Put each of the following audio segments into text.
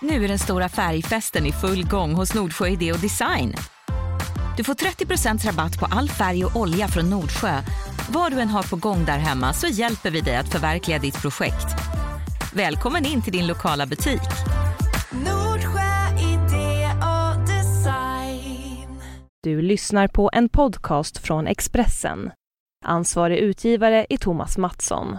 Nu är den stora färgfesten i full gång hos Nordsjö Idé och Design. Du får 30% rabatt på all färg och olja från Nordsjö. Vad du än har på gång där hemma så hjälper vi dig att förverkliga ditt projekt. Välkommen in till din lokala butik. Nordsjö idé och design. Du lyssnar på en podcast från Expressen. Ansvarig utgivare är Thomas Mattsson.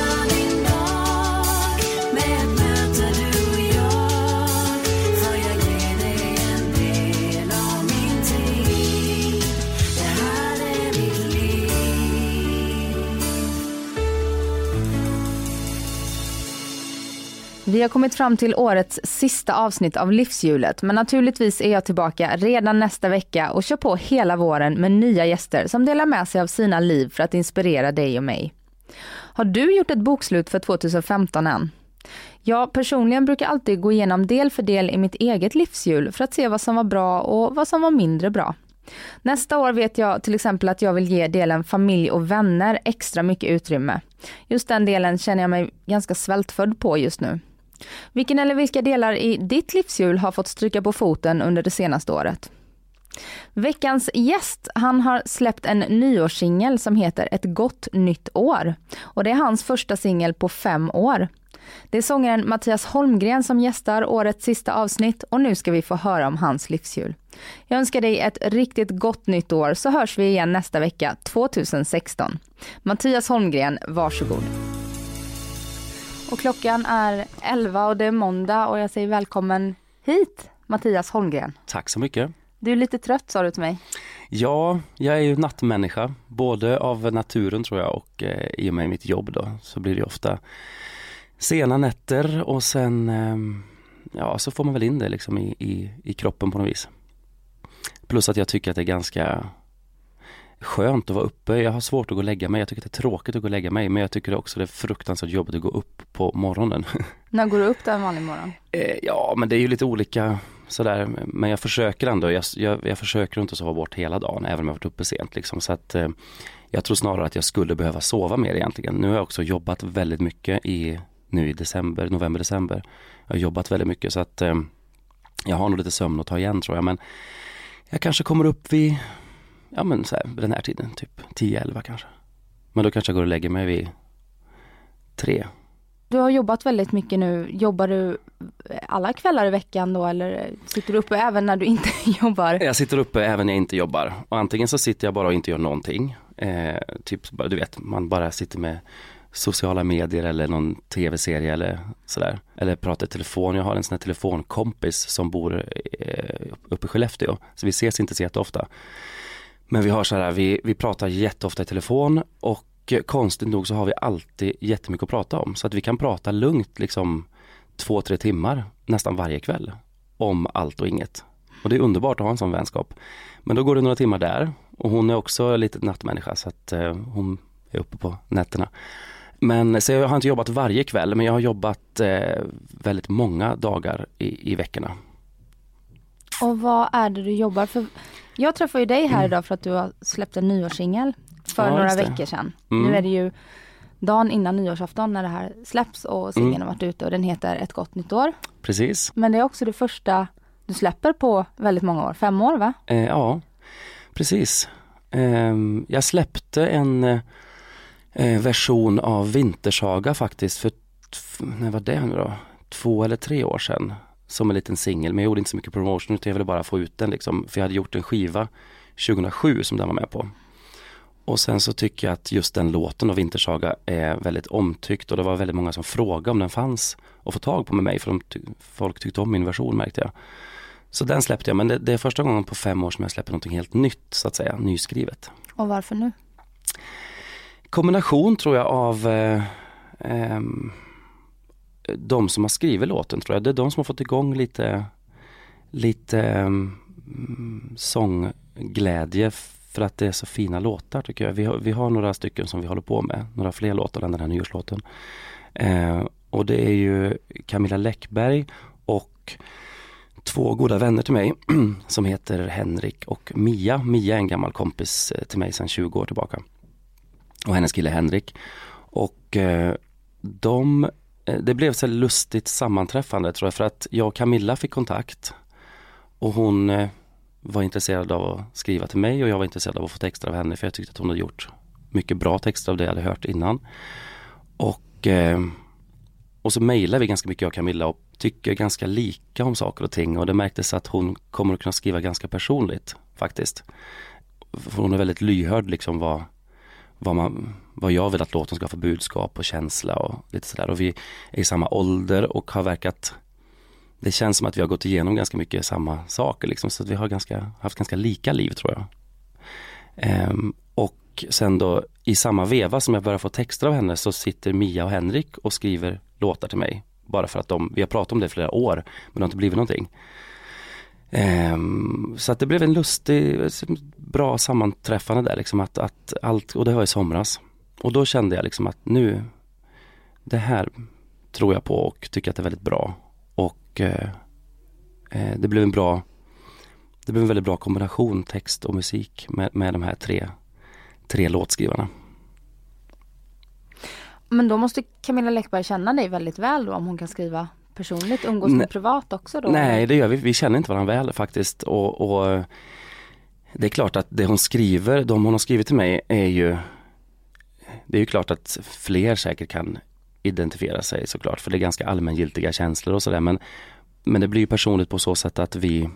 Vi har kommit fram till årets sista avsnitt av Livshjulet, men naturligtvis är jag tillbaka redan nästa vecka och kör på hela våren med nya gäster som delar med sig av sina liv för att inspirera dig och mig. Har du gjort ett bokslut för 2015 än? Jag personligen brukar alltid gå igenom del för del i mitt eget livshjul för att se vad som var bra och vad som var mindre bra. Nästa år vet jag till exempel att jag vill ge delen familj och vänner extra mycket utrymme. Just den delen känner jag mig ganska svältfödd på just nu. Vilken eller vilka delar i ditt livshjul har fått stryka på foten under det senaste året? Veckans gäst, han har släppt en nyårssingel som heter Ett gott nytt år. Och det är hans första singel på fem år. Det är sångaren Mattias Holmgren som gästar årets sista avsnitt och nu ska vi få höra om hans livshjul. Jag önskar dig ett riktigt gott nytt år så hörs vi igen nästa vecka 2016. Mattias Holmgren, varsågod. Och klockan är 11 och det är måndag och jag säger välkommen hit Mattias Holmgren. Tack så mycket. Du är lite trött sa du till mig. Ja, jag är ju nattmänniska, både av naturen tror jag och eh, i och med mitt jobb då, så blir det ofta sena nätter och sen, eh, ja så får man väl in det liksom i, i, i kroppen på något vis. Plus att jag tycker att det är ganska skönt att vara uppe. Jag har svårt att gå och lägga mig. Jag tycker det är tråkigt att gå och lägga mig, men jag tycker också det är fruktansvärt jobbigt att gå upp på morgonen. När går du upp där en vanlig morgon? Eh, ja, men det är ju lite olika sådär, men jag försöker ändå, jag, jag, jag försöker inte sova bort hela dagen, även om jag varit uppe sent liksom. Så att eh, jag tror snarare att jag skulle behöva sova mer egentligen. Nu har jag också jobbat väldigt mycket i, nu i december, november, december. Jag har jobbat väldigt mycket så att eh, jag har nog lite sömn att ta igen tror jag, men jag kanske kommer upp vid, ja men så här, den här tiden, typ 10-11 kanske. Men då kanske jag går och lägger mig vid tre. Du har jobbat väldigt mycket nu. Jobbar du alla kvällar i veckan då eller sitter du uppe även när du inte jobbar? Jag sitter uppe även när jag inte jobbar. Och antingen så sitter jag bara och inte gör någonting. Eh, typ, du vet, man bara sitter med sociala medier eller någon tv-serie eller sådär. Eller pratar i telefon. Jag har en sån här telefonkompis som bor eh, uppe i Skellefteå. Så vi ses inte så jätteofta. Men vi har så här, vi, vi pratar jätteofta i telefon och konstigt nog så har vi alltid jättemycket att prata om. Så att vi kan prata lugnt liksom två, tre timmar nästan varje kväll om allt och inget. Och det är underbart att ha en sån vänskap. Men då går det några timmar där och hon är också lite nattmänniska så att eh, hon är uppe på nätterna. Men så jag har inte jobbat varje kväll men jag har jobbat eh, väldigt många dagar i, i veckorna. Och vad är det du jobbar för? Jag träffade ju dig här idag för att du har släppt en nyårssingel för Ja, några veckor sedan. Mm. Nu är det ju dagen innan nyårsafton när det här släpps och singeln Mm. har varit ute och den heter Ett gott nytt år. Precis. Men det är också det första du släpper på väldigt många år, fem år va? Eh, ja, precis. Ehm, jag släppte en eh, version av Vintersaga faktiskt för, när var det nu då? Två eller tre år sedan. Som en liten singel, men jag gjorde inte så mycket promotion utan jag ville bara få ut den liksom. För jag hade gjort en skiva 2007 som den var med på. Och sen så tycker jag att just den låten av Vintersaga är väldigt omtyckt och det var väldigt många som frågade om den fanns att få tag på med mig för de ty- folk tyckte om min version märkte jag. Så den släppte jag, men det, det är första gången på fem år som jag släpper någonting helt nytt så att säga, nyskrivet. Och varför nu? Kombination tror jag av eh, ehm, de som har skrivit låten tror jag. Det är de som har fått igång lite, lite mm, sångglädje för att det är så fina låtar tycker jag. Vi har, vi har några stycken som vi håller på med, några fler låtar än den här nyårslåten. Eh, och det är ju Camilla Läckberg och två goda vänner till mig som heter Henrik och Mia. Mia är en gammal kompis eh, till mig sedan 20 år tillbaka. och hennes kille Henrik. Och eh, de, Eh, det blev så här lustigt sammanträffande tror jag för att jag och Camilla fick kontakt och hon eh, var intresserad av att skriva till mig och jag var intresserad av att få texter av henne för jag tyckte att hon hade gjort mycket bra texter av det jag hade hört innan. Och, eh, och så mejlade vi ganska mycket jag och Camilla och tycker ganska lika om saker och ting och det märktes att hon kommer att kunna skriva ganska personligt faktiskt. För hon är väldigt lyhörd liksom vad, vad, man, vad jag vill att låten ska ha för budskap och känsla och lite sådär. Och vi är i samma ålder och har verkat det känns som att vi har gått igenom ganska mycket samma saker liksom, så att vi har ganska, haft ganska lika liv tror jag. Ehm, och sen då i samma veva som jag börjar få texter av henne så sitter Mia och Henrik och skriver låtar till mig. Bara för att de, vi har pratat om det i flera år men det har inte blivit någonting. Ehm, så att det blev en lustig, bra sammanträffande där liksom att, att allt, och det var i somras. Och då kände jag liksom att nu, det här tror jag på och tycker att det är väldigt bra. Och eh, eh det blev en bra, det blev en väldigt bra kombination text och musik med, med de här tre, tre låtskrivarna. Men då måste Camilla Läckberg känna dig väldigt väl då om hon kan skriva personligt. Umgås ni privat också då? Nej, det gör vi. Vi känner inte varandra väl faktiskt. Och, och det är klart att det hon skriver, de hon har skrivit till mig är ju Det är ju klart att fler säkert kan identifiera sig såklart, för det är ganska allmängiltiga känslor och sådär. Men, men det blir ju personligt på så sätt att vi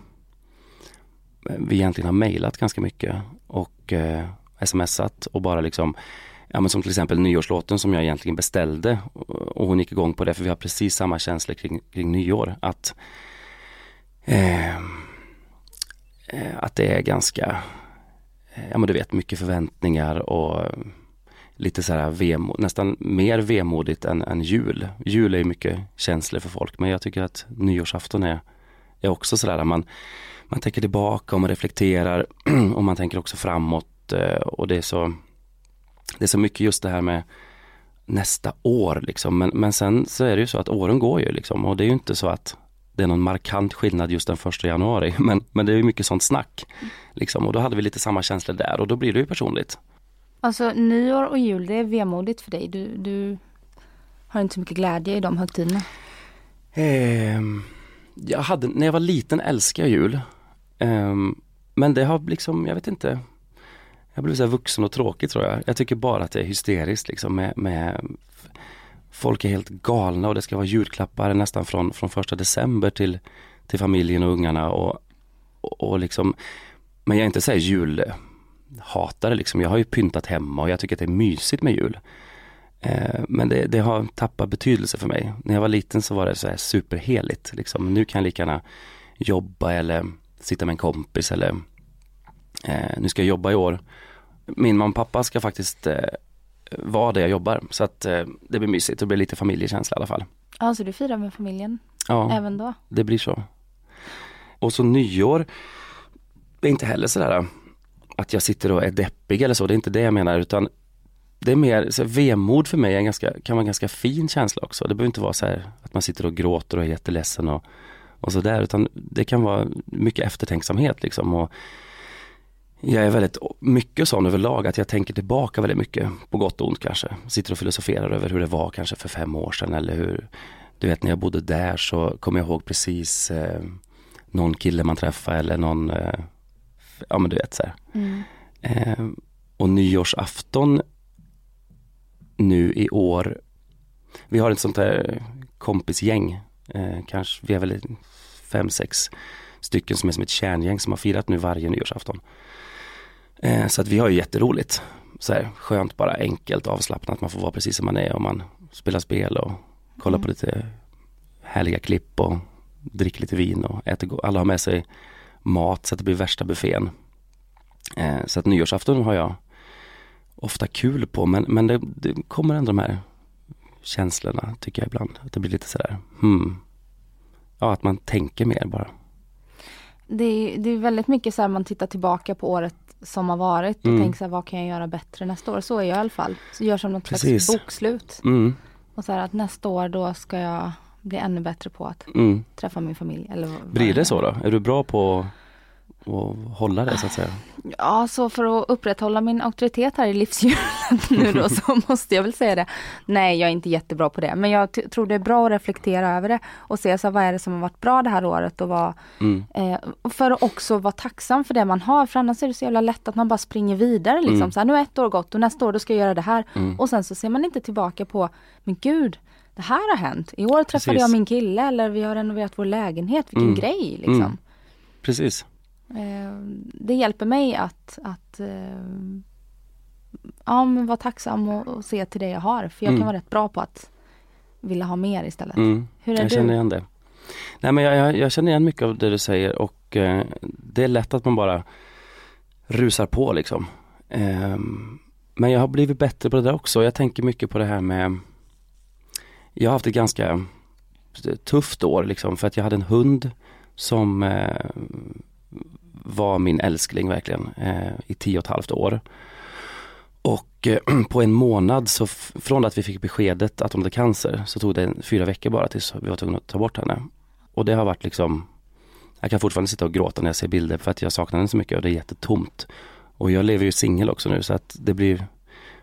vi egentligen har mejlat ganska mycket och eh, smsat och bara liksom Ja men som till exempel nyårslåten som jag egentligen beställde och hon gick igång på det för vi har precis samma känslor kring, kring nyår. Att, ehm, eh, att det är ganska, eh, ja men du vet mycket förväntningar och lite så här vemod, nästan mer vemodigt än, än jul. Jul är ju mycket känslor för folk men jag tycker att nyårsafton är, är också sådär man, man tänker tillbaka och man reflekterar och man tänker också framåt eh, och det är så det är så mycket just det här med nästa år liksom. Men, men sen så är det ju så att åren går ju liksom och det är ju inte så att det är någon markant skillnad just den första januari. Men, men det är ju mycket sånt snack. Liksom. Och då hade vi lite samma känslor där och då blir det ju personligt. Alltså nyår och jul det är vemodigt för dig. Du, du har inte så mycket glädje i de högtiderna. Ehm, jag hade, när jag var liten älskade jag jul. Ehm, men det har liksom, jag vet inte. Jag blev så här vuxen och tråkig tror jag. Jag tycker bara att det är hysteriskt liksom med, med Folk är helt galna och det ska vara julklappar nästan från, från första december till, till familjen och ungarna och, och, och liksom Men jag är inte såhär julhatare liksom. Jag har ju pyntat hemma och jag tycker att det är mysigt med jul. Eh, men det, det har tappat betydelse för mig. När jag var liten så var det så här superheligt liksom. Nu kan jag lika gärna jobba eller sitta med en kompis eller eh, nu ska jag jobba i år. Min mamma och pappa ska faktiskt eh, vara där jag jobbar så att eh, det blir mysigt. Det blir lite familjekänsla i alla fall. Ja, så du firar med familjen Ja, även då? det blir så. Och så nyår, det är inte heller sådär att jag sitter och är deppig eller så, det är inte det jag menar utan det är mer, så här, vemod för mig är en ganska, kan vara en ganska fin känsla också. Det behöver inte vara så här att man sitter och gråter och är jätteledsen och, och sådär utan det kan vara mycket eftertänksamhet liksom. Och jag är väldigt mycket sån överlag att jag tänker tillbaka väldigt mycket på gott och ont kanske. Sitter och filosoferar över hur det var kanske för fem år sedan eller hur Du vet när jag bodde där så kommer jag ihåg precis eh, någon kille man träffade eller någon eh, Ja men du vet så. Mm. Eh, och nyårsafton nu i år, vi har ett sånt här kompisgäng, eh, kanske, vi är väl fem, sex stycken som är som ett kärngäng som har firat nu varje nyårsafton. Eh, så att vi har ju jätteroligt. Så här, skönt bara enkelt avslappnat, man får vara precis som man är och man spelar spel och kollar på lite härliga klipp och dricker lite vin och äter, alla har med sig mat så att det blir värsta buffén. Eh, så att nyårsafton har jag ofta kul på men, men det, det kommer ändå de här känslorna tycker jag ibland. Att det blir lite sådär, hmm. Ja, att man tänker mer bara. Det är, det är väldigt mycket så här man tittar tillbaka på året som har varit och Mm. tänker så här, vad kan jag göra bättre nästa år? Så är jag i alla fall. Så gör som något Precis. slags bokslut. Mm, Och så här att nästa år då ska jag bli ännu bättre på att mm. träffa min familj. Eller Blir det så då? Är du bra på att hålla det så att säga? Ja, så för att upprätthålla min auktoritet här i livshjulet nu då så måste jag väl säga det. Nej, jag är inte jättebra på det, men jag tror det är bra att reflektera över det och se så vad är det som har varit bra det här året och vad, Mm. eh, och för att också vara tacksam för det man har, för annars är det så jävla lätt att man bara springer vidare liksom. Mm. Så här, nu har ett år gått och nästa år då ska jag göra det här Mm. och sen så ser man inte tillbaka på, men gud, det här har hänt. I år träffade Precis. jag min kille eller vi har renoverat vår lägenhet, vilken Mm. grej liksom. Mm. Precis. Eh, det hjälper mig att, att eh, ja, men vara tacksam och, och se till det jag har. För jag Mm. kan vara rätt bra på att vilja ha mer istället. Mm. Hur är jag du? känner igen det. Nej men jag, jag, jag känner igen mycket av det du säger och eh, det är lätt att man bara rusar på liksom. Ehm, men jag har blivit bättre på det där också. Jag tänker mycket på det här med Jag har haft ett ganska tufft år liksom för att jag hade en hund som eh, var min älskling verkligen eh, i tio och ett halvt år. Och eh, på en månad så från att vi fick beskedet att hon hade cancer så tog det en, fyra veckor bara tills vi var tvungna att ta bort henne. Och det har varit liksom Jag kan fortfarande sitta och gråta när jag ser bilder för att jag saknar henne så mycket och det är jättetomt. Och jag lever ju singel också nu så att det blir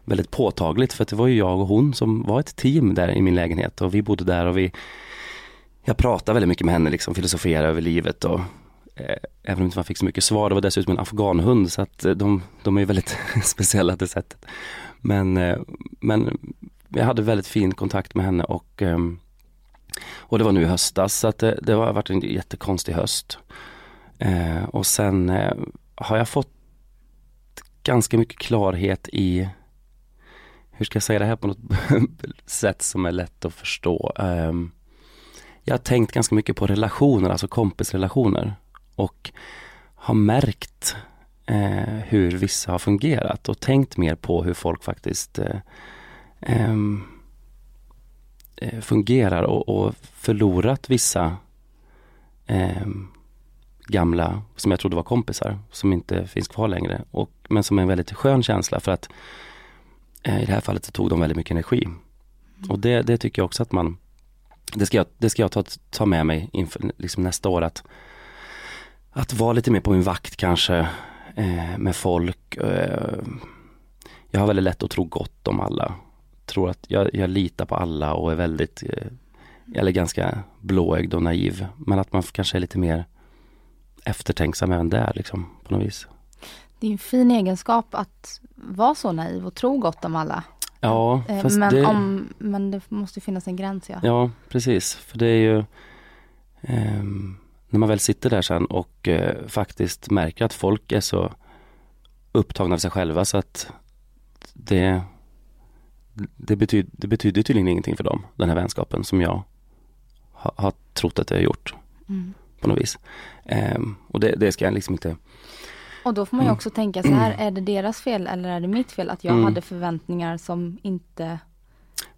väldigt påtagligt för att det var ju jag och hon som var ett team där i min lägenhet och vi bodde där och vi Jag pratade väldigt mycket med henne liksom, filosoferade över livet och Eh, även om inte man fick så mycket svar, det var dessutom en afghanhund så att eh, de, de är ju väldigt speciella det sättet. Men, eh, men jag hade väldigt fin kontakt med henne och ehm, och det var nu i höstas så att det, det har varit en jättekonstig höst. Och sen har jag fått ganska mycket klarhet i hur ska jag säga det här på något sätt som är lätt att förstå. Ehm, jag har tänkt ganska mycket på relationer, alltså kompisrelationer och har märkt eh, hur vissa har fungerat och tänkt mer på hur folk faktiskt eh, ehm, eh, fungerar och, och förlorat vissa ehm, gamla, som jag trodde var kompisar, som inte finns kvar längre. Och, men som är en väldigt skön känsla för att eh, i det här fallet så tog de väldigt mycket energi. Och det, det tycker jag också att man, det ska jag, det ska jag ta, ta med mig inför liksom nästa år att, att vara lite mer på min vakt kanske eh, med folk. Eh, jag har väldigt lätt att tro gott om alla. Tror att jag, jag litar på alla och är väldigt, eh, eller ganska blåögd och naiv. Men att man kanske är lite mer eftertänksam även där liksom på något vis. Det är en fin egenskap att vara så naiv och tro gott om alla. Ja, Eh, fast men, det, om, men det måste finnas en gräns ja. ja precis. För det är ju ehm, när man väl sitter där sen och eh, faktiskt märker att folk är så upptagna av sig själva så att det, det, betyder, det betyder tydligen ingenting för dem, den här vänskapen som jag ha, har trott att det har gjort Mm. på något vis. Ehm, och det, det ska jag liksom inte Och då får man ju Mm. också tänka så här, är det deras fel eller är det mitt fel att jag Mm. hade förväntningar som inte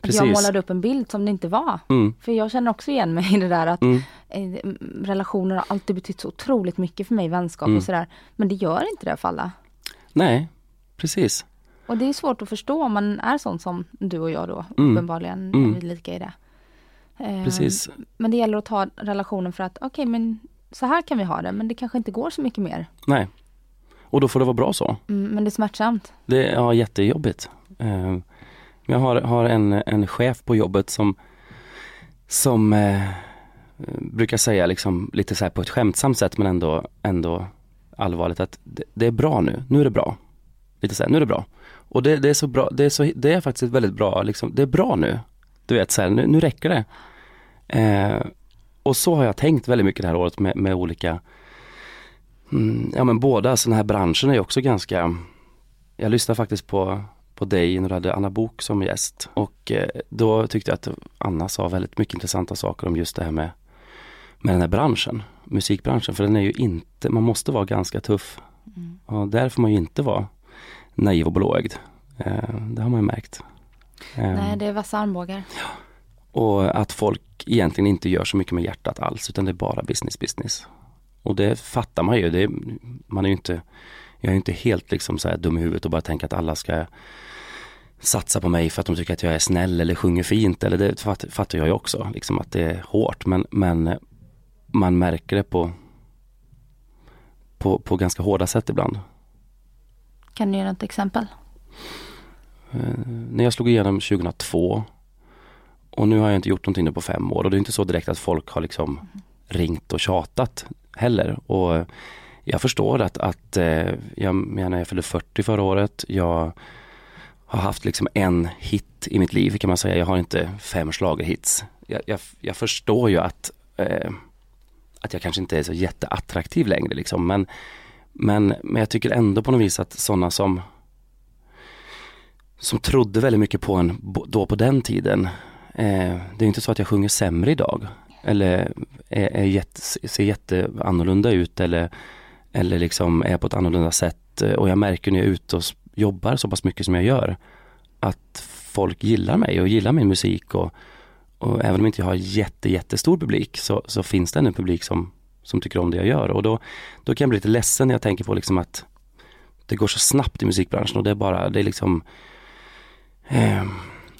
Precis. jag målade upp en bild som det inte var. Mm, För jag känner också igen mig i det där att mm, eh, relationer har alltid betytt så otroligt mycket för mig, vänskap Mm. och sådär. Men det gör inte det för alla. nej, precis. Och det är svårt att förstå om man är sån som du och jag då. Mm. Uppenbarligen Mm. är vi lika i det. Eh, Precis. Men det gäller att ta relationen för att okej men så här kan vi ha det men det kanske inte går så mycket mer. Nej. Och då får det vara bra så. Mm, men det är smärtsamt. Det är ja, jättejobbigt. Jag har, har en, en chef på jobbet som, som eh, brukar säga liksom lite så här på ett skämtsamt sätt men ändå, ändå allvarligt att det, det är bra nu, nu är det bra. Lite så här, nu är det bra. Och det, det är så bra, det är, så, det är faktiskt väldigt bra, liksom, det är bra nu. Du vet så här, nu, nu räcker det. Eh, och så har jag tänkt väldigt mycket det här året med, med olika Mm, ja men båda, så den här branschen är också ganska Jag lyssnar faktiskt på, på dig när du hade Anna Bok som gäst och eh, då tyckte jag att Anna sa väldigt mycket intressanta saker om just det här med med den här branschen, musikbranschen, för den är ju inte, man måste vara ganska tuff. Mm. Och där får man ju inte vara naiv och blåögd. Eh, det har man ju märkt. Eh, Nej det är vassa armbågar. och att folk egentligen inte gör så mycket med hjärtat alls utan det är bara business business. Och det fattar man ju. Det man är ju inte, jag är inte helt liksom så här dum i huvudet och bara tänker att alla ska satsa på mig för att de tycker att jag är snäll eller sjunger fint. Eller det fatt- fattar jag ju också, liksom att det är hårt. Men, men man märker det på, på, på ganska hårda sätt ibland. Kan du ge något exempel? Eh, när jag slog igenom 2002 och nu har jag inte gjort någonting på fem år och det är inte så direkt att folk har liksom ringt och tjatat heller. Och eh, jag förstår att, att eh, jag menar jag fyllde 40 förra året. Jag har haft liksom en hit i mitt liv kan man säga. Jag har inte fem schlagerhits. Jag, jag, jag förstår ju att, eh, att jag kanske inte är så jätteattraktiv längre liksom. Men, men, men jag tycker ändå på något vis att sådana som som trodde väldigt mycket på en då på den tiden. Eh, det är inte så att jag sjunger sämre idag. Eller eh, är, är jätte, ser jätteannorlunda ut eller, eller liksom är på ett annorlunda sätt. Eh, och jag märker när jag är ute och jobbar så pass mycket som jag gör att folk gillar mig och gillar min musik. Och, och även om inte jag har jätte, jättestor publik så, så finns det en publik som, som tycker om det jag gör. Och då, då kan jag bli lite ledsen när jag tänker på liksom att det går så snabbt i musikbranschen. Och det är bara, det är liksom eh,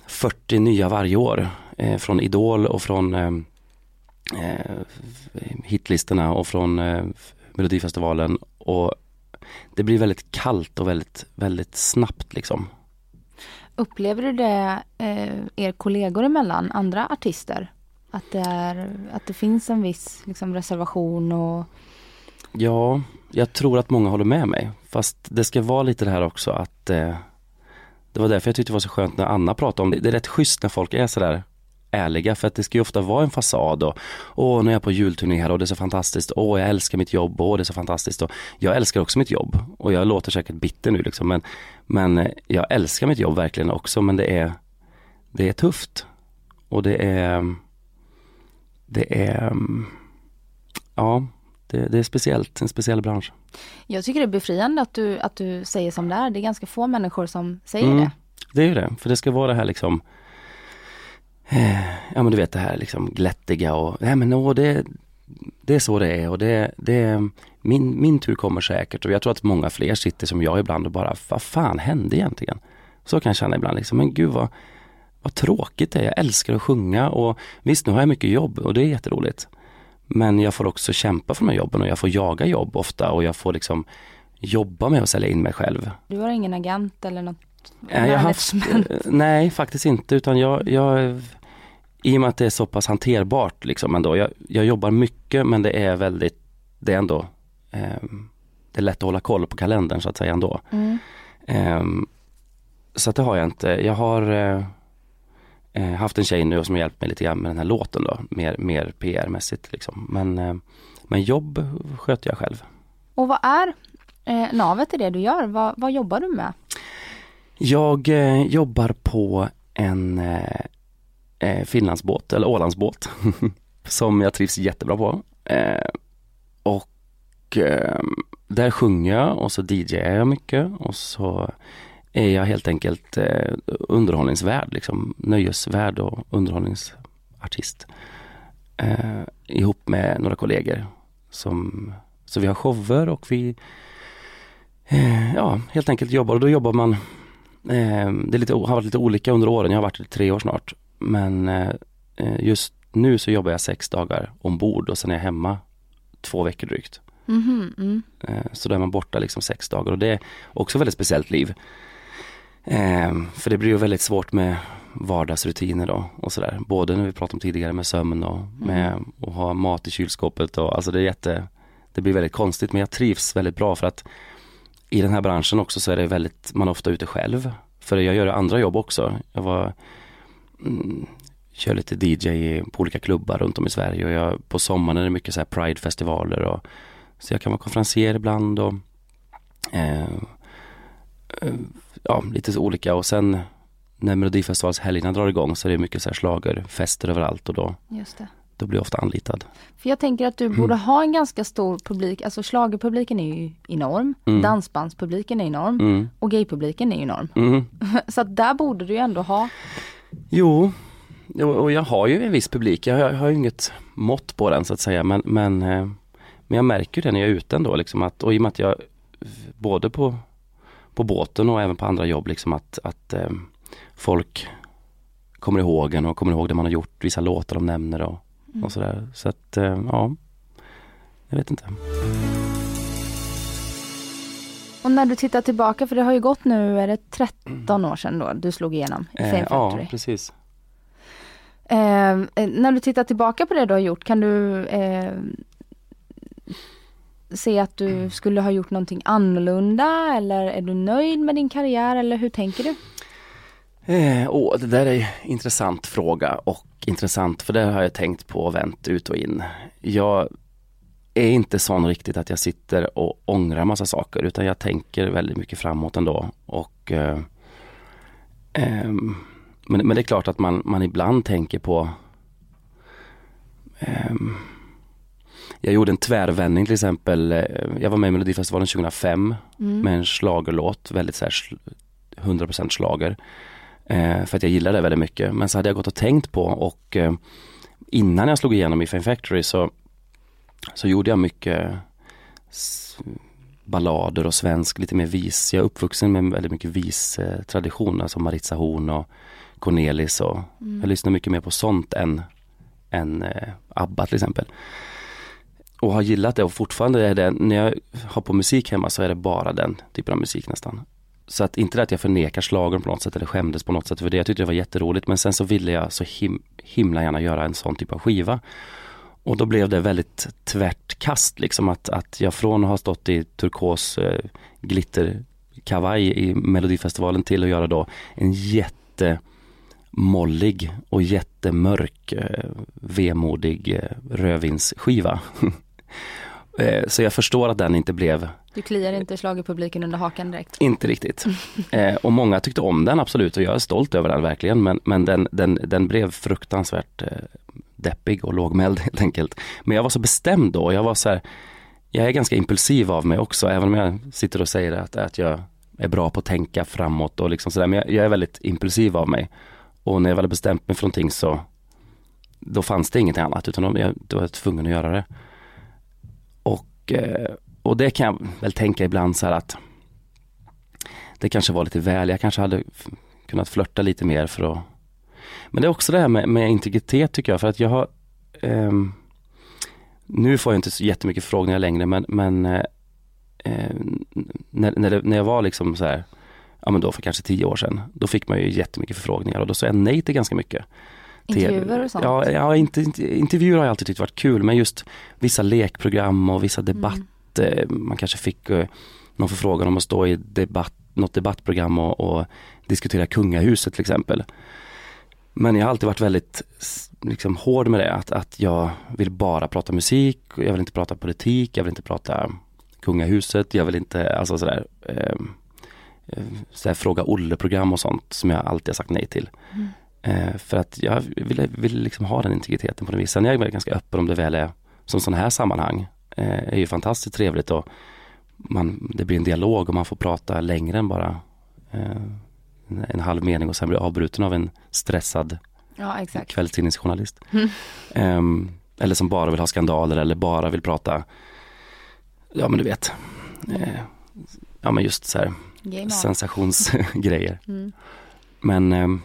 40 nya varje år. Eh, från Idol och från ehm, eh, hitlistorna och från eh, Melodifestivalen och det blir väldigt kallt och väldigt, väldigt snabbt liksom. Upplever du det eh, er kollegor emellan, andra artister? Att det, är, att det finns en viss liksom, reservation och Ja, jag tror att många håller med mig. Fast det ska vara lite det här också att eh, Det var därför jag tyckte det var så skönt när Anna pratade om det. Det är rätt schysst när folk är sådär ärliga för att det ska ju ofta vara en fasad och åh nu är jag på julturné här och det är så fantastiskt, åh jag älskar mitt jobb, åh det är så fantastiskt och jag älskar också mitt jobb och jag låter säkert bitter nu liksom men, men eh, jag älskar mitt jobb verkligen också men det är det är tufft och det är det är ja det, det är speciellt, en speciell bransch. Jag tycker det är befriande att du, att du säger som det är. Det är ganska få människor som säger Mm. det. Det är ju det, för det ska vara det här liksom Ja men du vet det här liksom glättiga och, nej men åh, det, det är så det är och det, det min, min tur kommer säkert och jag tror att många fler sitter som jag ibland och bara, vad fan hände egentligen? Så kan jag känna ibland liksom, men gud vad, vad tråkigt det är, jag älskar att sjunga och visst nu har jag mycket jobb och det är jätteroligt. Men jag får också kämpa för de här jobben och jag får jaga jobb ofta och jag får liksom jobba med att sälja in mig själv. Du har ingen agent eller något jag haft, eh, nej faktiskt inte utan jag, jag i och med att det är så pass hanterbart liksom ändå. Jag, jag jobbar mycket men det är väldigt, det är ändå, ehm, det är lätt att hålla koll på kalendern så att säga ändå. Mm. Ehm, så att det har jag inte. Jag har eh, eh, haft en tjej nu som har hjälpt mig lite grann med den här låten då, mer, mer PR-mässigt liksom. Men, eh, men jobb sköter jag själv. Och vad är eh, navet i det du gör? Vad, vad jobbar du med? Jag eh, jobbar på en eh, Finlandsbåt, eller Ålandsbåt, som jag trivs jättebra på. Eh, och eh, där sjunger jag och så DJar jag mycket och så är jag helt enkelt eh, underhållningsvärd, liksom nöjesvärd och underhållningsartist. Eh, ihop med några kollegor. Som, så vi har shower och vi eh, ja, helt enkelt jobbar och då jobbar man Eh, det är lite, har varit lite olika under åren, jag har varit i tre år snart. Men eh, eh, just nu så jobbar jag sex dagar ombord och sen är jag hemma två veckor drygt. Mhm, mm. Eh, så då är man borta liksom sex dagar och det är också väldigt speciellt liv. För det blir ju väldigt svårt med vardagsrutiner då och sådär. Både när vi pratade om tidigare med sömn och med att ha mat i kylskåpet och alltså det är jätte Det blir väldigt konstigt men jag trivs väldigt bra för att i den här branschen också så är det väldigt, man är ofta ute själv. För jag gör andra jobb också. Jag var, mm, kör lite DJ på olika klubbar runt om i Sverige och jag, på sommaren är det mycket så här Pride-festivaler och så jag kan vara konferencier ibland och eh, eh, ja, lite så olika och sen när Melodifestivalshelgerna drar igång så är det mycket så här schlagerfester överallt och då, Just det. då blir jag ofta anlitad. För jag tänker att du Mm. borde ha en ganska stor publik, alltså schlagerpubliken är ju enorm, Mm. dansbandspubliken är enorm Mm. och gaypubliken är enorm. Mm. Så att där borde du ändå ha, Jo, och jag har ju en viss publik. Jag har, jag har ju inget mått på den så att säga men, men, eh, men jag märker ju det när jag är ute ändå liksom att, och i och med att jag både på, på båten och även på andra jobb liksom att, att eh, folk kommer ihåg en och kommer ihåg det man har gjort, vissa låtar de nämner och, och sådär. Så att eh, ja, jag vet inte. Och när du tittar tillbaka, för det har ju gått nu, är det 13 år sedan då du slog igenom i Fame Eh, ja, precis. Eh, eh, när du tittar tillbaka på det du har gjort, kan du eh, se att du skulle ha gjort någonting annorlunda eller är du nöjd med din karriär eller hur tänker du? Eh, åh, det där är en intressant fråga och intressant för det har jag tänkt på och vänt ut och in. Jag är inte sån riktigt att jag sitter och ångrar massa saker utan jag tänker väldigt mycket framåt ändå. Och, eh, ehm, men, men det är klart att man, man ibland tänker på ehm, jag gjorde en tvärvändning till exempel. eh, Jag var med i Melodifestivalen 2005 med en schlagerlåt, väldigt så här, sl- 100% slager. Eh, för att jag gillade det väldigt mycket. Men så hade jag gått och tänkt på och eh, innan jag slog igenom i Fame Factory så, så gjorde jag mycket ballader och svensk, lite mer vis. Jag är uppvuxen med väldigt mycket vis eh, tradition, alltså Maritza Horn och Cornelis och jag lyssnar mycket mer på sånt än, än eh, ABBA till exempel. Och har gillat det och fortfarande är det, när jag har på musik hemma så är det bara den typen av musik nästan. Så att inte det att jag förnekar slagen på något sätt eller skämdes på något sätt för det. Jag tyckte det var jätteroligt men sen så ville jag så him himla gärna göra en sån typ av skiva. Och då blev det väldigt tvärt kast liksom att, att jag från att ha stått i turkos eh, glitterkavaj i Melodifestivalen till att göra då en jättemollig och jättemörk eh, vemodig eh, rödvinsskiva. eh, så jag förstår att den inte blev Du kliar inte schlagerpubliken under hakan direkt? inte riktigt. Eh, och många tyckte om den absolut och jag är stolt över den verkligen men, men den, den, den blev fruktansvärt eh, deppig och lågmäld helt enkelt. Men jag var så bestämd då, jag var så här, jag är ganska impulsiv av mig också även om jag sitter och säger att, att jag är bra på att tänka framåt och liksom sådär men jag, jag är väldigt impulsiv av mig. Och när jag väl hade bestämt mig för någonting så då fanns det inget annat utan då, jag, då var jag tvungen att göra det. Och, eh, och det kan jag väl tänka ibland så här att det kanske var lite väl, jag kanske hade kunnat flörta lite mer för att men det är också det här med, med integritet tycker jag för att jag har ehm, Nu får jag inte så jättemycket förfrågningar längre men, men eh, eh, när, när, det, när jag var liksom så här Ja men då för kanske tio år sedan Då fick man ju jättemycket förfrågningar och då sa jag nej till ganska mycket Intervjuer och sånt? Ja, ja inte, inte, intervjuer har jag alltid tyckt varit kul men just vissa lekprogram och vissa debatter. Man kanske fick eh, någon förfrågan om att stå i debatt, något debattprogram och, och diskutera kungahuset till exempel. Men jag har alltid varit väldigt liksom, hård med det, att, att jag vill bara prata musik, och jag vill inte prata politik, jag vill inte prata kungahuset, jag vill inte, alltså sådär, eh, eh, sådär Fråga Olle-program och sånt som jag alltid har sagt nej till. Eh, för att jag vill, vill liksom ha den integriteten på något vis. Sen är jag ganska öppen om det väl är som sådana här sammanhang. Eh, är ju fantastiskt trevligt och man, det blir en dialog och man får prata längre än bara eh, en, en halv mening och sen blir avbruten av en stressad Ja, exakt. kvällstidningsjournalist. Ehm, eller som bara vill ha skandaler eller bara vill prata, ja men du vet, eh, ja men just så här sensationsgrejer. Mm. Men ehm,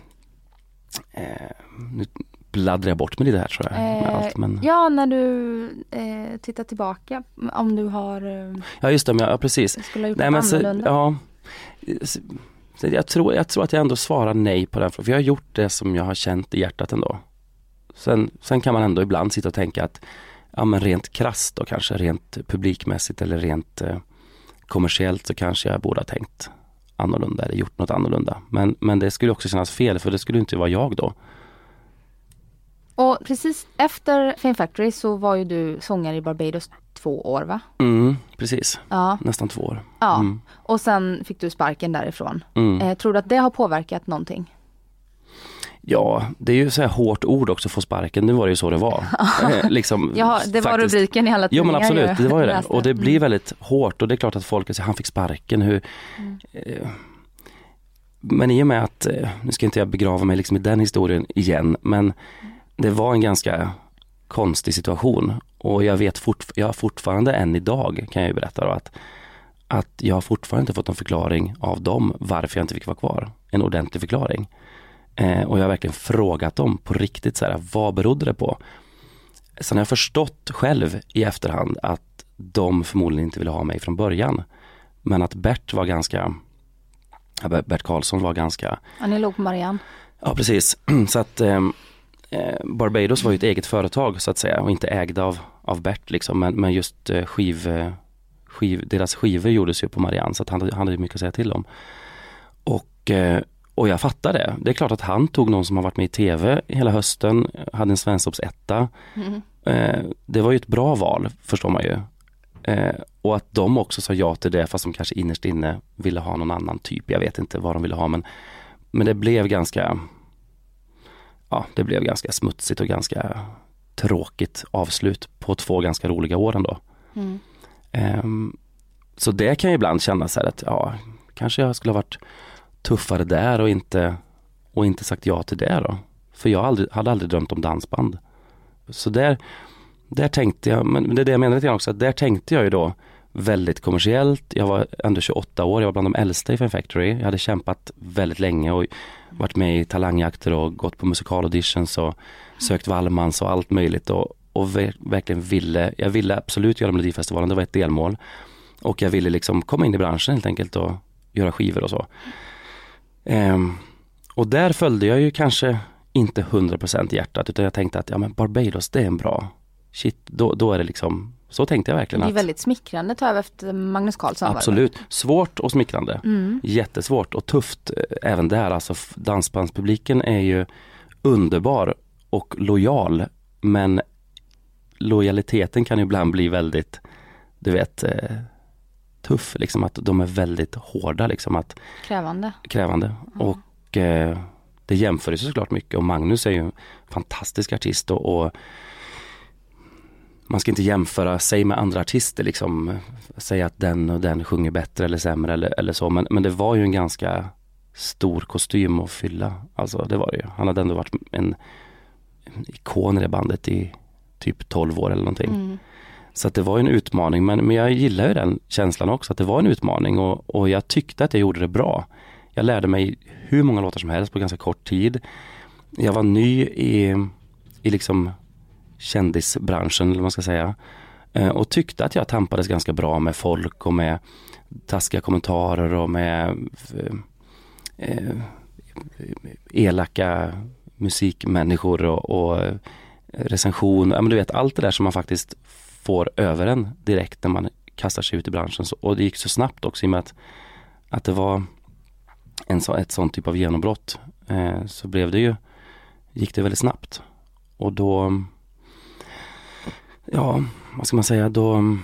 eh, nu bladdrar jag bort mig lite här tror jag. Med Eh, allt, men, ja. Ja, när du eh, tittar tillbaka, om du har, eh, just det, men, ja, precis. skulle ha gjort Nej, men så, ja, så, jag, tror, jag tror att jag ändå svarar nej på den frågan. För jag har gjort det som jag har känt i hjärtat ändå. Sen, sen kan man ändå ibland sitta och tänka att ja men rent krasst och kanske, rent publikmässigt eller rent eh, kommersiellt så kanske jag borde ha tänkt annorlunda eller gjort något annorlunda. Men, men det skulle också kännas fel för det skulle inte vara jag då. Och precis efter Fame Factory så var ju du sångare i Barbados två år va? Mm, precis, Ja. nästan två år. ja. Mm. Och sen fick du sparken därifrån. Mm. Eh, tror du att det har påverkat någonting? Ja, det är ju så här hårt ord också, få sparken. Nu var det ju så det var. Eh, liksom, Ja, det var faktiskt. rubriken i alla Jo men tidningar absolut, det var ju det. Och det blir Mm. väldigt hårt och det är klart att folk säger han fick sparken. Hur, eh, men i och med att, eh, nu ska inte jag begrava mig liksom i den historien igen, men det var en ganska konstig situation och jag vet fort, jag har fortfarande än idag kan jag ju berätta då att, att jag har fortfarande inte fått någon förklaring av dem varför jag inte fick vara kvar. En ordentlig förklaring. Eh, och jag har verkligen frågat dem på riktigt så här, vad berodde det på? Sen har jag förstått själv i efterhand att de förmodligen inte ville ha mig från början. Men att Bert var ganska, Bert Karlsson var ganska, Ja, ni låg på Marianne. ja precis, så att eh, eh, Barbados var ju ett eget företag så att säga och inte ägda av, av Bert liksom men, men just eh, skiv, eh, skiv, deras skivor gjordes ju på Marianne så att han, hade- han hade mycket att säga till om. Och, eh, och jag fattar det. Det är klart att han tog någon som har varit med i TV hela hösten, hade en Svensktoppsetta. Eh, det var ju ett bra val förstår man ju. Eh, och att de också sa ja till det fast de kanske innerst inne ville ha någon annan typ. Jag vet inte vad de ville ha men, men det blev ganska Ja, det blev ganska smutsigt och ganska tråkigt avslut på två ganska roliga år ändå. Ehm, så det kan jag ibland känna så här att ja, kanske jag skulle ha varit tuffare där och inte, och inte sagt ja till det då. För jag aldrig, hade aldrig drömt om dansband. Så där, där tänkte jag, men det är det jag menar lite grann också, att där tänkte jag ju då väldigt kommersiellt. Jag var ändå 28 år, jag var bland de äldsta i Fame Factory. Jag hade kämpat väldigt länge och varit med i talangjakter och gått på musikalauditions och sökt Wallmans och allt möjligt och, och ver- verkligen ville, jag ville absolut göra Melodifestivalen, det var ett delmål. Och jag ville liksom komma in i branschen helt enkelt och göra skivor och så. Ehm, och där följde jag ju kanske inte 100% hjärtat utan jag tänkte att ja men Barbados det är en bra, shit då, då är det liksom, så tänkte jag Det verkligen. är att, väldigt smickrande att ta över efter Magnus Carlsson. det Absolut, svårt och smickrande. Mm. Jättesvårt och tufft eh, även där. Alltså dansbandspubliken är ju underbar och lojal men lojaliteten kan ju ibland bli väldigt, du vet, eh, tuff. Liksom att de är väldigt hårda liksom, att Krävande. krävande. Och eh, det jämför ju såklart mycket och Magnus är ju en fantastisk artist och, och man ska inte jämföra sig med andra artister liksom. Säga att den och den sjunger bättre eller sämre eller, eller så men, men det var ju en ganska stor kostym att fylla. Alltså det var det ju. Han hade ändå varit en ikon i det bandet i typ 12 år eller någonting. Mm. Så att det var en utmaning men, men jag gillar ju den känslan också att det var en utmaning och, och jag tyckte att jag gjorde det bra. Jag lärde mig hur många låtar som helst på ganska kort tid. Jag var ny i, i liksom kändisbranschen eller vad man ska säga. Eh, Och tyckte att jag tampades ganska bra med folk och med taskiga kommentarer och med eh, eh, elaka musikmänniskor och, och recension. Ja, men du vet allt det där som man faktiskt får över en direkt när man kastar sig ut i branschen. Och det gick så snabbt också i och med att, att det var en så, ett sånt typ av genombrott. Eh, så blev det ju, gick det väldigt snabbt. Och då, ja, vad ska man säga, då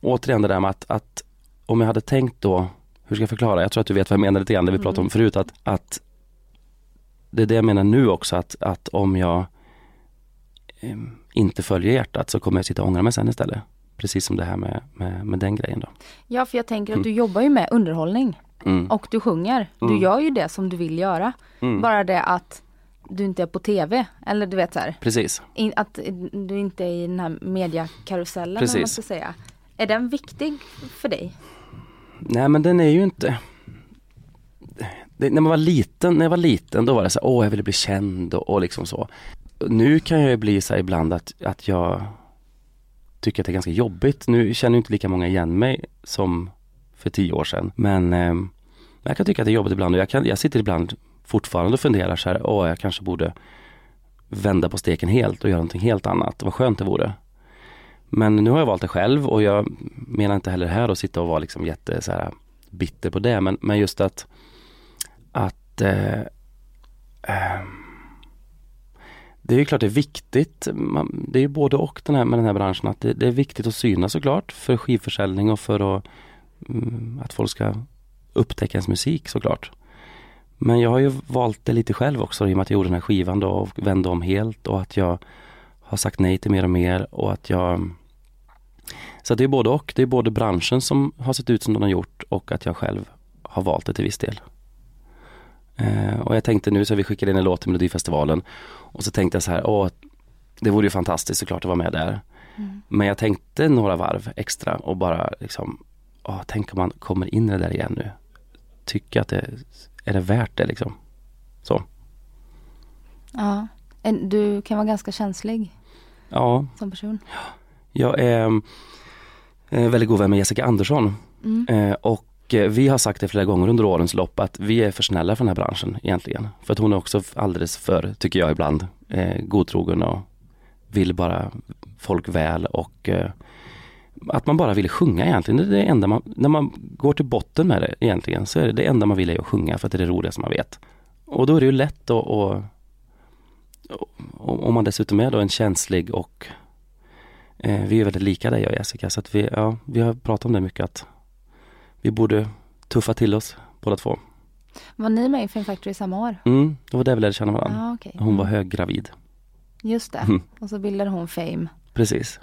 återigen det där med att, att om jag hade tänkt då, hur ska jag förklara? Jag tror att du vet vad jag menar lite grann, det vi pratade om förut, att, att det är det jag menar nu också, att, att om jag eh, inte följer hjärtat så kommer jag sitta och ångra mig sen istället. Precis som det här med, med, med den grejen då. Ja, för jag tänker att du jobbar ju med underhållning Mm. och du sjunger. Du Mm. gör ju det som du vill göra. Mm. Bara det att du inte är på TV. Eller du vet så här, Precis. in, att du inte är i den här mediakarusellen vad man Precis. ska säga. Är den viktig för dig? Nej men den är ju inte det, när man var liten, när jag var liten då var det så här, åh jag ville bli känd och, och liksom så. Nu kan jag ju bli så här ibland att, att jag tycker att det är ganska jobbigt. Nu känner ju inte lika många igen mig som för tio år sedan. Men eh, jag kan tycka att det är jobbigt ibland och jag, kan, jag sitter ibland fortfarande och funderar så här, åh jag kanske borde vända på steken helt och göra någonting helt annat. Vad skönt det vore. Men nu har jag valt det själv och jag menar inte heller här att sitta och vara liksom jätte så här, bitter på det. Men, men just att, att eh, eh, det är ju klart det är viktigt. Man, det är ju både och den här, med den här branschen. Att det, det är viktigt att synas såklart för skivförsäljning och för att, mm, att folk ska upptäcka ens musik såklart. Men jag har ju valt det lite själv också i och med att jag gjorde den här skivan då och vände om helt och att jag har sagt nej till mer och mer och att jag Så det är både och. Det är både branschen som har sett ut som den har gjort och att jag själv har valt det till viss del. Eh, och jag tänkte nu så vi skickade in en låt till Melodifestivalen och så tänkte jag så här, åh, det vore ju fantastiskt såklart att vara med där. Men jag tänkte några varv extra och bara liksom, åh, tänk om man kommer in i det där igen nu. Tycker att det, är det värt det liksom? Så, Ja. Du kan vara ganska känslig ja, som person. jag är eh, väldigt god vän med Jessica Andersson Mm. Eh, och Eh, vi har sagt det flera gånger under årens lopp att vi är för snälla för den här branschen egentligen. För att hon är också alldeles för, tycker jag ibland, eh, godtrogen och vill bara folk väl och eh, att man bara vill sjunga egentligen. Det är det enda man, när man går till botten med det egentligen så är det det enda man vill är att sjunga för att det är det roligaste man vet. Och då är det ju lätt att, och, och, om man dessutom är då en känslig och eh, vi är väldigt lika dig och Jessica så att vi, ja, vi har pratat om det mycket att vi borde tuffa till oss båda två. Var ni med i Film Factory samma år? Mm, det var där vi lärde känna varandra. Ja, okej. Hon var Mm. höggravid. Just det. Mm. Och så bildade hon Fame. Precis,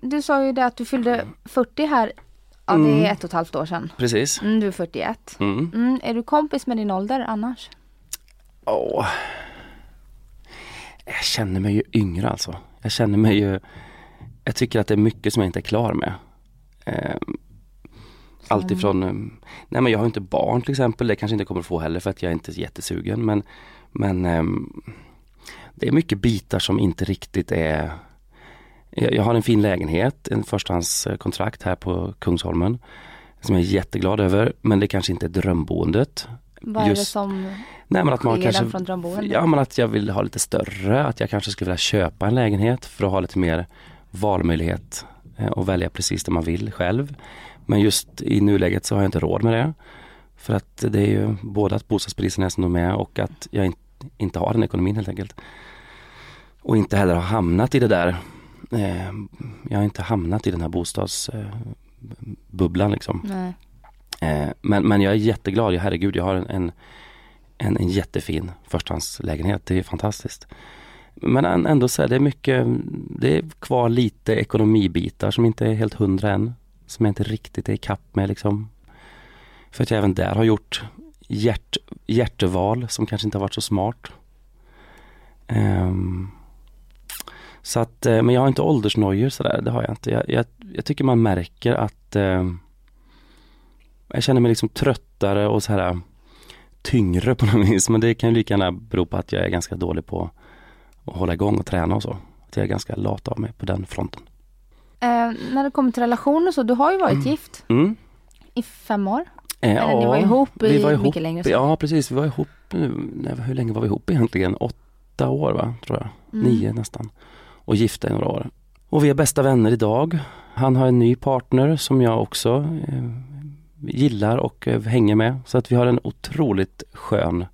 Du sa ju det att du fyllde 40 här. Ja, det är ett och ett halvt år sedan. precis. Mm, du är 41. Mm. Mm, är du kompis med din ålder annars? Åh. Jag känner mig ju yngre alltså. Jag känner mig ju Jag tycker att det är mycket som jag inte är klar med. Eh, allt Som? ifrån eh, Nej men jag har inte barn till exempel. Det kanske inte kommer att få heller för att jag är inte är jättesugen men Men ehm, Det är mycket bitar som inte riktigt är jag har en fin lägenhet, en förstahandskontrakt här på Kungsholmen Som jag är jätteglad över men det kanske inte är drömboendet Vad är det Just- som Nej men att man kanske från drömboende? Ja men att jag vill ha lite större, att jag kanske skulle vilja köpa en lägenhet för att ha lite mer valmöjlighet eh, och välja precis det man vill själv. Men just i nuläget så har jag inte råd med det. För att det är ju både att bostadspriserna är som de är och att jag in, inte har den ekonomin helt enkelt. Och inte heller har hamnat i det där eh, Jag har inte hamnat i den här bostadsbubblan liksom. Nej. Eh, men, men jag är jätteglad, herregud jag har en, en, en, jättefin förstahandslägenhet, det är fantastiskt. Men än- ändå så är det mycket, det är kvar lite ekonomibitar som inte är helt hundra än. Som jag inte riktigt är i kapp med liksom. För att jag även där har gjort hjärt, hjärteval som kanske inte har varit så smart. Um, så att, eh, men jag har inte åldersnojor sådär, det har jag inte. Jag, jag, jag tycker man märker att um, jag känner mig liksom tröttare och så här eh, tyngre på något vis. Men det kan ju lika gärna bero på att jag är ganska dålig på att hålla igång och träna och så. Att jag är ganska lat av mig på den fronten. Eh, när det kommer till relationer så, du har ju varit gift Mm. i fem år. Eh, Eller ni var ihop i vi var ihop, mycket längre så. Ja precis, vi var ihop nu, nej, hur länge var vi ihop egentligen? Åtta år va, tror jag. Mm. Nio nästan. Och gifta i några år. Och vi är bästa vänner idag. Han har en ny partner som jag också eh, gillar och eh, hänger med. Så att vi har en otroligt skön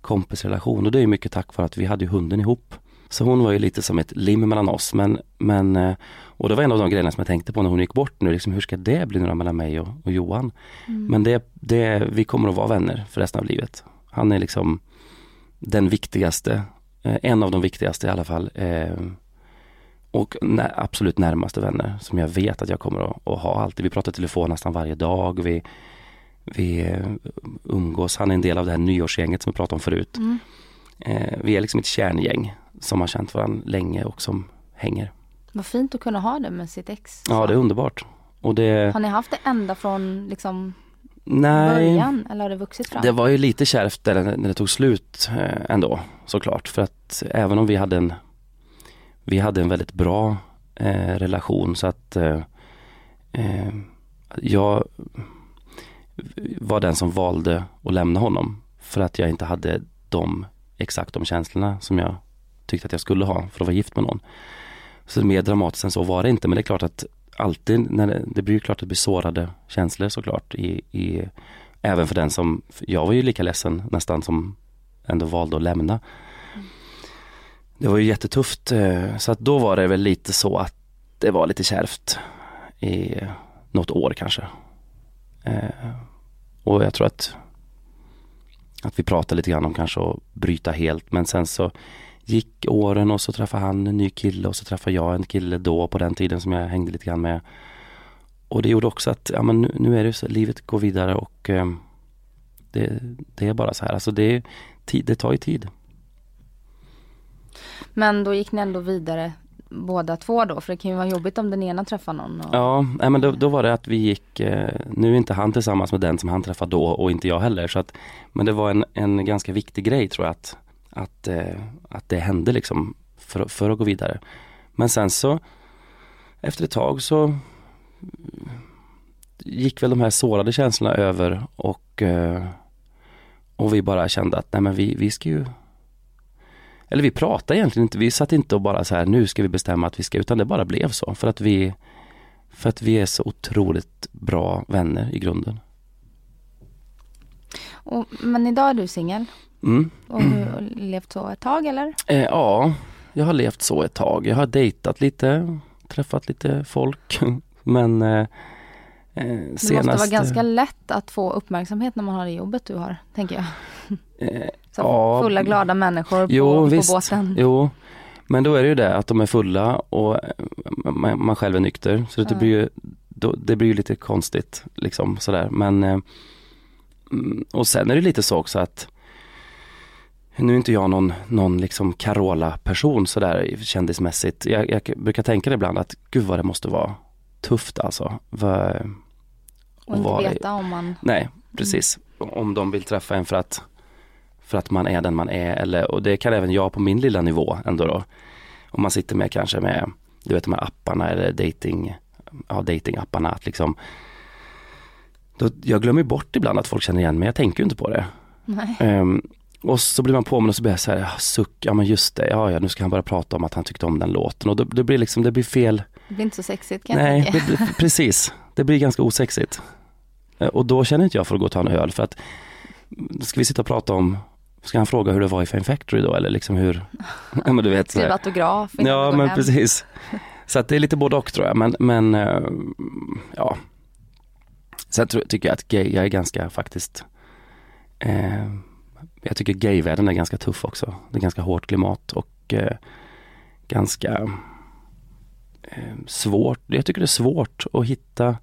kompisrelation och det är mycket tack vare att vi hade hunden ihop. Så hon var ju lite som ett lim mellan oss men, men eh, och det var en av de grejerna som jag tänkte på när hon gick bort nu, liksom, hur ska det bli nu mellan mig och, och Johan? Mm. Men det, det, vi kommer att vara vänner för resten av livet. Han är liksom den viktigaste, eh, en av de viktigaste i alla fall. Eh, och absolut närmaste vänner som jag vet att jag kommer att, att ha alltid. Vi pratar telefon nästan varje dag. Vi, vi umgås, han är en del av det här nyårsgänget som vi pratade om förut. Mm. Vi är liksom ett kärngäng som har känt varandra länge och som hänger. Vad fint att kunna ha det med sitt ex. Ja, det är underbart. Och det, Har ni haft det ända från liksom nej, början eller har det vuxit fram? Det var ju lite kärvt där när det tog slut eh, ändå såklart. För att även om vi hade en Vi hade en väldigt bra eh, relation så att eh, eh, Jag var den som valde att lämna honom. För att jag inte hade de exakt de känslorna som jag tyckte att jag skulle ha för att vara gift med någon. Så mer dramatiskt än så var det inte men det är klart att alltid när det, det blir ju klart att det blir sårade känslor såklart i, i Även för den som, jag var ju lika ledsen nästan som ändå valde att lämna. Det var ju jättetufft eh, så att då var det väl lite så att det var lite kärvt i något år kanske. Eh, och jag tror att att vi pratade lite grann om kanske att bryta helt men sen så gick åren och så träffade han en ny kille och så träffade jag en kille då på den tiden som jag hängde lite grann med. Och det gjorde också att, ja men nu, nu är det så, livet går vidare och eh, det, det är bara så här, alltså det, det tar ju tid. Men då gick ni ändå vidare båda två då? För det kan ju vara jobbigt om den ena träffar någon. Och... Ja, nej, men då, då var det att vi gick, eh, nu är inte han tillsammans med den som han träffade då och inte jag heller. Så att, men det var en, en ganska viktig grej tror jag att, att, eh, att det hände liksom för, för att gå vidare. Men sen så efter ett tag så gick väl de här sårade känslorna över och, eh, och vi bara kände att nej men vi, vi ska ju eller vi pratade egentligen inte, vi satt inte och bara så här nu ska vi bestämma att vi ska, utan det bara blev så för att vi för att vi är så otroligt bra vänner i grunden. Och, men idag är du singel Mm. och du har levt så ett tag eller? Eh, ja, jag har levt så ett tag. Jag har dejtat lite, träffat lite folk. Men eh, eh, Det måste vara ganska lätt att få uppmärksamhet när man har det jobbet du har, tänker jag. eh, Så Ja. fulla glada människor Jo, på, visst. på båten. Jo, men då är det ju det att de är fulla och eh, man, man själv är nykter. Så det Ja. blir ju då, det blir ju lite konstigt liksom sådär. Men eh, mm, och sen är det lite så också att nu är inte jag någon, någon liksom Carola-person sådär kändismässigt. Jag, jag brukar tänka det ibland att gud vad det måste vara tufft alltså. Vad, Och inte vad- veta om man... Nej, precis. Om de vill träffa en för att, för att man är den man är. Eller, och det kan även jag på min lilla nivå ändå då. Om man sitter med kanske med, du vet de här apparna eller dating, ja datingapparna att liksom. Då, jag glömmer bort ibland att folk känner igen mig, jag tänker inte på det. Nej. Och så blir man påmind och så blir jag så här, ja, suck, ja men just det, ja ja nu ska han bara prata om att han tyckte om den låten. Och då, det blir liksom, det blir fel, Det blir inte så sexigt kan jag Nej, tänka. det blir, precis. Det blir ganska osexigt. Eh, Och då känner inte jag för att gå och ta en öl för att då ska vi sitta och prata om, ska han fråga hur det var i Fame Factory då eller liksom hur, ja men du vet. Skriva här. autograf Ja men hem. precis. Så att det är lite både och tror jag men, men eh, ja. Sen tror, tycker jag att gay, jag är ganska faktiskt, eh, jag tycker gayvärlden är ganska tuff också. Det är ganska hårt klimat och eh, ganska eh, svårt. Jag tycker det är svårt att hitta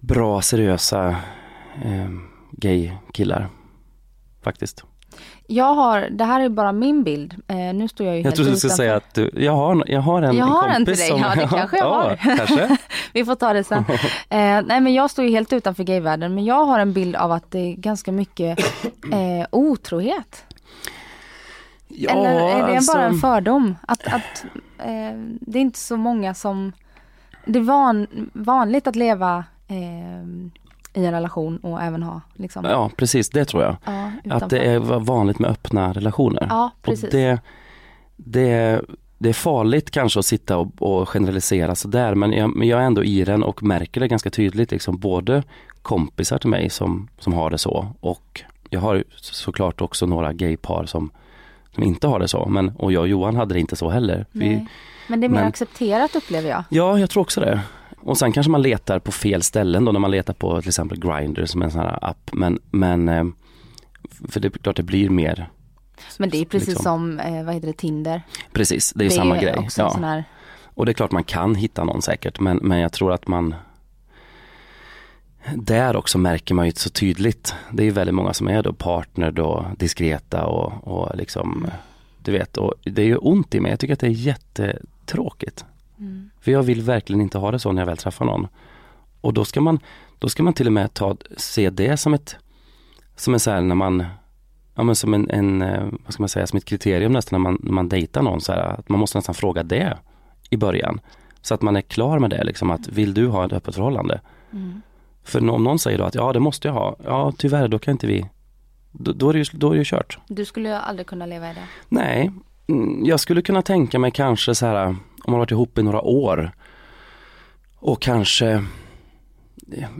bra, seriösa eh, gay-killar. Faktiskt. Jag har, det här är bara min bild. Eh, nu står jag ju Jag helt trodde du skulle säga att du, jag har, jag har en Jag har en kompis till dig. som, Ja, det kanske jag har. Ja, kanske. Vi får ta det sen. Eh, nej men jag står ju helt utanför gayvärlden men jag har en bild av att det är ganska mycket eh, otrohet. Ja, Eller är det alltså, bara en fördom? Att, att eh, det är inte så många som... Det är van, vanligt att leva eh, i en relation och även ha liksom... Ja, precis, det tror jag. ja, Att det är vanligt med öppna relationer. Ja, och precis. det, det, det är farligt kanske att sitta och, och generalisera sådär men jag, men jag är ändå i den och märker det ganska tydligt liksom både kompisar till mig som, som har det så och jag har såklart också några gaypar som, som inte har det så men och jag och Johan hade det inte så heller. Vi. Men det är mer men- accepterat upplever jag. Ja, jag tror också det. Och sen kanske man letar på fel ställen då när man letar på till exempel Grindr som är en sån här app. Men, men eh, för det är klart det blir mer, Men det är precis liksom. som, eh, vad heter det, Tinder. precis, det är ju samma grej. också en Ja. här, Och det är klart man kan hitta någon säkert men, men jag tror att man där också märker man ju så tydligt. Det är ju väldigt många som är då partner då, diskreta och, och liksom du vet, och det är ju ont i mig. Jag tycker att det är jättetråkigt. Mm. För jag vill verkligen inte ha det så när jag väl träffar någon. Och då ska man, då ska man till och med ta, se det som ett, som en så här när man, ja men som en, en eh, vad ska man säga, som ett kriterium nästan när man, när man dejtar någon så här, att man måste nästan fråga det i början. Så att man är klar med det liksom att vill du ha ett öppet förhållande? Mm. För om någon säger då att ja det måste jag ha, ja tyvärr då kan inte vi, då, då, är, det ju, då är det ju kört. Du skulle aldrig kunna leva i det. Nej, mm, jag skulle kunna tänka mig kanske så här om man har varit ihop i några år och kanske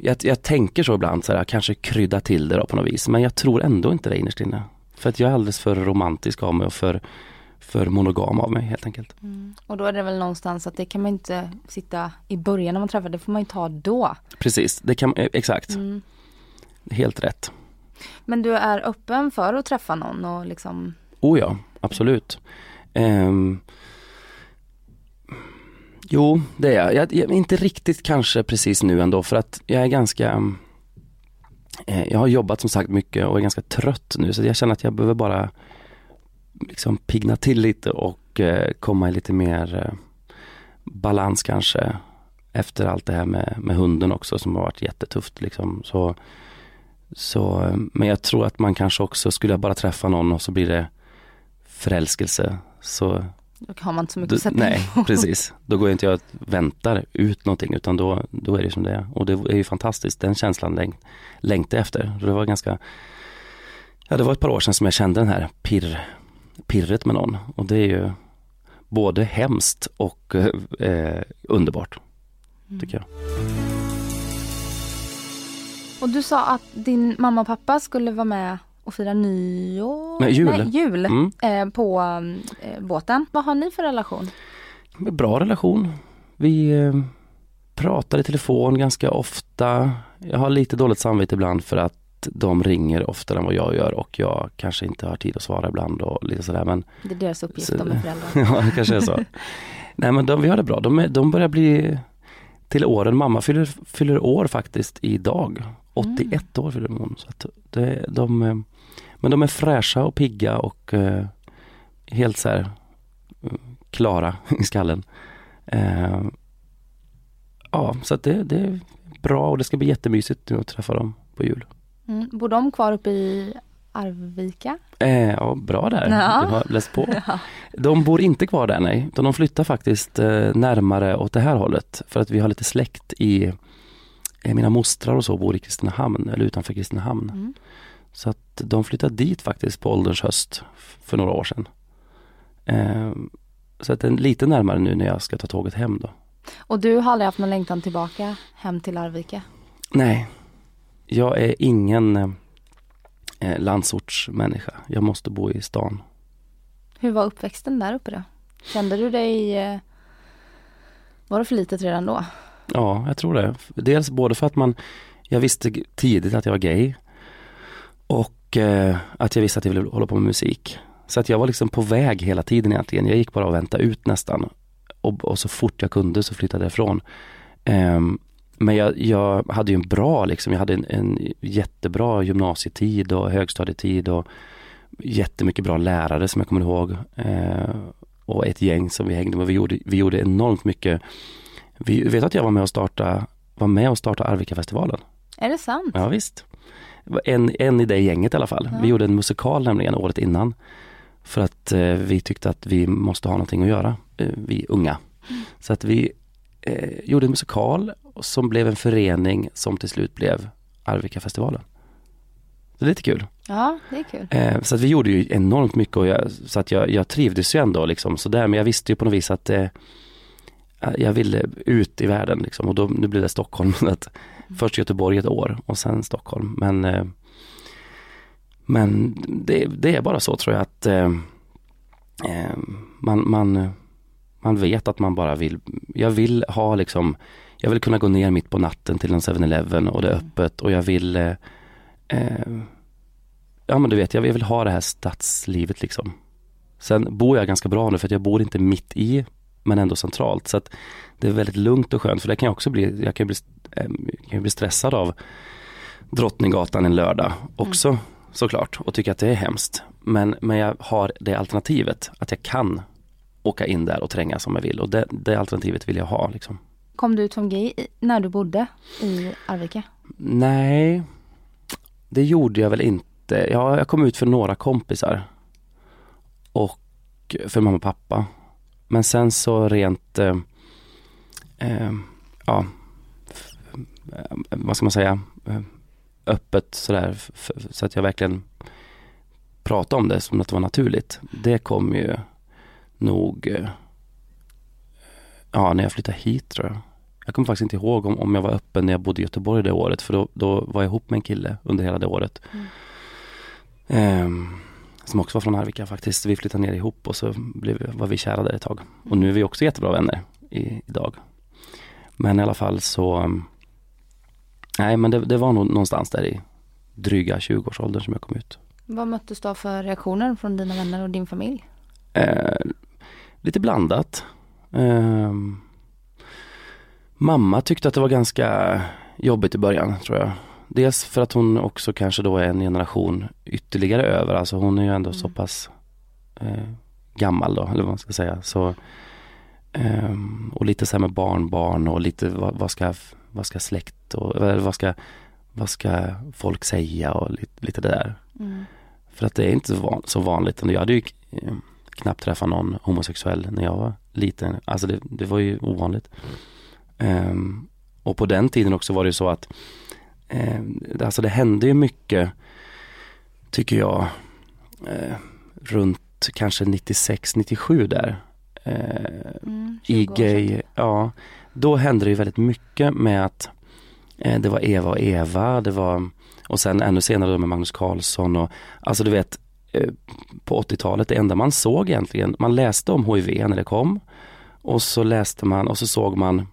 jag, jag tänker så ibland så här, kanske krydda till det då på något vis men jag tror ändå inte det innerst inne. För att jag är alldeles för romantisk av mig och för, för monogam av mig helt enkelt. Och då är det väl någonstans att det kan man inte sitta i början när man träffar, det får man ju ta då. Precis, det kan, eh, exakt. Mm. Helt rätt. Men du är öppen för att träffa någon och liksom, Oh ja, absolut. Ehm, jo, det är jag. jag. Jag inte riktigt kanske precis nu ändå för att jag är ganska eh, Jag har jobbat som sagt mycket och är ganska trött nu så jag känner att jag behöver bara liksom pigna till lite och eh, komma i lite mer eh, balans kanske efter allt det här med, med hunden också som har varit jättetufft liksom. Så, så, men jag tror att man kanske också, skulle jag bara träffa någon och så blir det förälskelse så, då har man inte så mycket att sätta nej, precis. Då går inte jag och väntar ut någonting utan då, då är det som det är. Och det är ju fantastiskt, den känslan läng, längtar jag efter. Det var ganska, ja det var ett par år sedan som jag kände den här pirr, pirret med någon. Och det är ju både hemskt och eh, underbart, Mm. tycker jag. Och du sa att din mamma och pappa skulle vara med och fira nyår? Nej, jul. Nej, jul Mm. eh, på eh, båten. Vad har ni för relation? Bra relation. Vi eh, pratar i telefon ganska ofta. Jag har lite dåligt samvete ibland för att de ringer oftare än vad jag gör och jag kanske inte har tid att svara ibland och lite sådär men Det är deras uppgift, Så- de är föräldrar. ja det kanske är så. Nej men de, vi har det bra. De, är, de börjar bli till åren. Mamma fyller, fyller år faktiskt idag. 81 år fyller hon. Så att det, de, eh, men de är fräscha och pigga och eh, helt så här eh, klara i skallen. Eh, ja, så det, det är bra och det ska bli jättemysigt nu att träffa dem på jul. Mm. Bor de kvar uppe i Arvika? Eh, ja, bra där. Ja. Du har läst på. De bor inte kvar där nej, utan de flyttar faktiskt eh, närmare åt det här hållet för att vi har lite släkt i, eh, mina mostrar och så bor i Kristinehamn eller utanför Kristinehamn. Mm. Så att de flyttade dit faktiskt på ålderns höst för några år sedan. Eh, så att det är lite närmare nu när jag ska ta tåget hem då. Och du har aldrig haft någon längtan tillbaka hem till Arvika? Nej, jag är ingen eh, landsortsmänniska. Jag måste bo i stan. Hur var uppväxten där uppe då? Kände du dig... eh, Var det för litet redan då? Ja, jag tror det. Dels både för att man, jag visste tidigt att jag var gay och eh, att jag visste att jag ville hålla på med musik. Så att jag var liksom på väg hela tiden egentligen. Jag gick bara och väntade ut nästan. Och, och så fort jag kunde så flyttade jag ifrån. Ehm, men jag, jag hade ju en bra, liksom, jag hade en, en jättebra gymnasietid och högstadietid och jättemycket bra lärare som jag kommer ihåg. Eh, och ett gäng som vi hängde med. Vi gjorde, vi gjorde enormt mycket vi vet att jag var med och starta, var med och starta Arvika-festivalen. Är det sant? Ja, visst. En, en i det gänget i alla fall. Ja. Vi gjorde en musikal nämligen året innan. För att eh, vi tyckte att vi måste ha någonting att göra, eh, vi unga. Så att vi eh, gjorde en musikal som blev en förening som till slut blev Arvika-festivalen. Så det är lite kul. Ja, det är kul. Eh, så att vi gjorde ju enormt mycket och jag, så att jag, jag trivdes ju ändå liksom sådär men jag visste ju på något vis att eh, jag ville ut i världen liksom och då, nu blev det Stockholm. Att först Göteborg ett år och sen Stockholm. Men eh, Men det, det är bara så tror jag att eh, eh, man, man, man vet att man bara vill, jag vill ha liksom Jag vill kunna gå ner mitt på natten till en 7-Eleven och det är öppet och jag vill eh, Ja men du vet, jag vill ha det här stadslivet liksom. Sen bor jag ganska bra nu för att jag bor inte mitt i men ändå centralt. Så att det är väldigt lugnt och skönt för det kan jag också bli, jag kan bli, eh, kan bli stressad av Drottninggatan en lördag också såklart och tycker att det är hemskt. Men, men jag har det alternativet att jag kan åka in där och tränga som jag vill och det, det alternativet vill jag ha liksom. Kom du ut som gay när du bodde i Arvika? Nej, det gjorde jag väl inte. Ja, jag kom ut för några kompisar. Och för mamma och pappa. Men sen så rent, eh, eh, ja, vad ska man säga, eh, öppet sådär, så att jag verkligen pratade om det som att det var naturligt. Det kom ju nog, eh, ja, när jag flyttade hit tror jag. Jag kommer faktiskt inte ihåg om, om jag var öppen när jag bodde i Göteborg det året för då, då var jag ihop med en kille under hela det året. Ehm, som också var från Arvika faktiskt. Vi flyttade ner ihop och så blev, var vi kära där ett tag. Och nu är vi också jättebra vänner i, idag. Men i alla fall så um, Nej men det, det var nog någonstans där i dryga 20-årsåldern som jag kom ut. Vad möttes du av för reaktioner från dina vänner och din familj? Eh, lite blandat. Ehm, mamma tyckte att det var ganska jobbigt i början tror jag. Dels för att hon också kanske då är en generation ytterligare över. Alltså hon är ju ändå så pass eh, gammal då, eller vad man ska säga. Så, ehm, och lite så här med barnbarn och lite vad, vad, ska, vad ska släkt och vad ska, vad ska folk säga och lite, lite det där. Mm. För att det är inte så, van, så vanligt. Jag hade ju eh, knappt träffa någon homosexuell när jag var liten. Alltså det, det var ju ovanligt. Ehm, och på den tiden också var det så att eh, alltså det hände ju mycket, tycker jag, eh, runt kanske 96, 97 där. Eh, Mm, I 20 år sedan. gay, ja. Då hände det ju väldigt mycket med att eh, det var Eva och Eva, det var och sen ännu senare då med Magnus Carlsson och alltså du vet eh, på 80-talet det enda man såg egentligen, man läste om HIV när det kom och så läste man och så såg man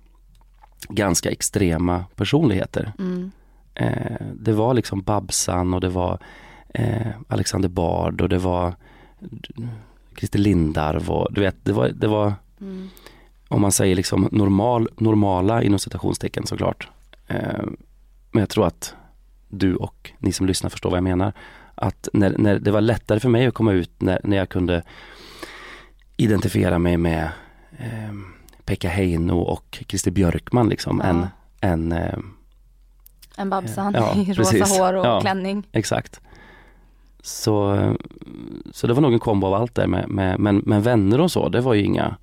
ganska extrema personligheter. Mm. Eh, det var liksom Babsan och det var eh, Alexander Bard och det var Christer Lindarw och du vet, det var, det var Mm. Om man säger liksom normal, normala inom citationstecken såklart. Eh, men jag tror att du och ni som lyssnar förstår vad jag menar. Att när, när det var lättare för mig att komma ut när, när jag kunde identifiera mig med eh, Pekka Heino och Christer Björkman liksom Ja. än, än eh, En Babsan Ja, i rosa precis. hår och Ja. klänning. Exakt. Så, så det var nog en kombo av allt där med, med men, men vänner och så, det var ju inga,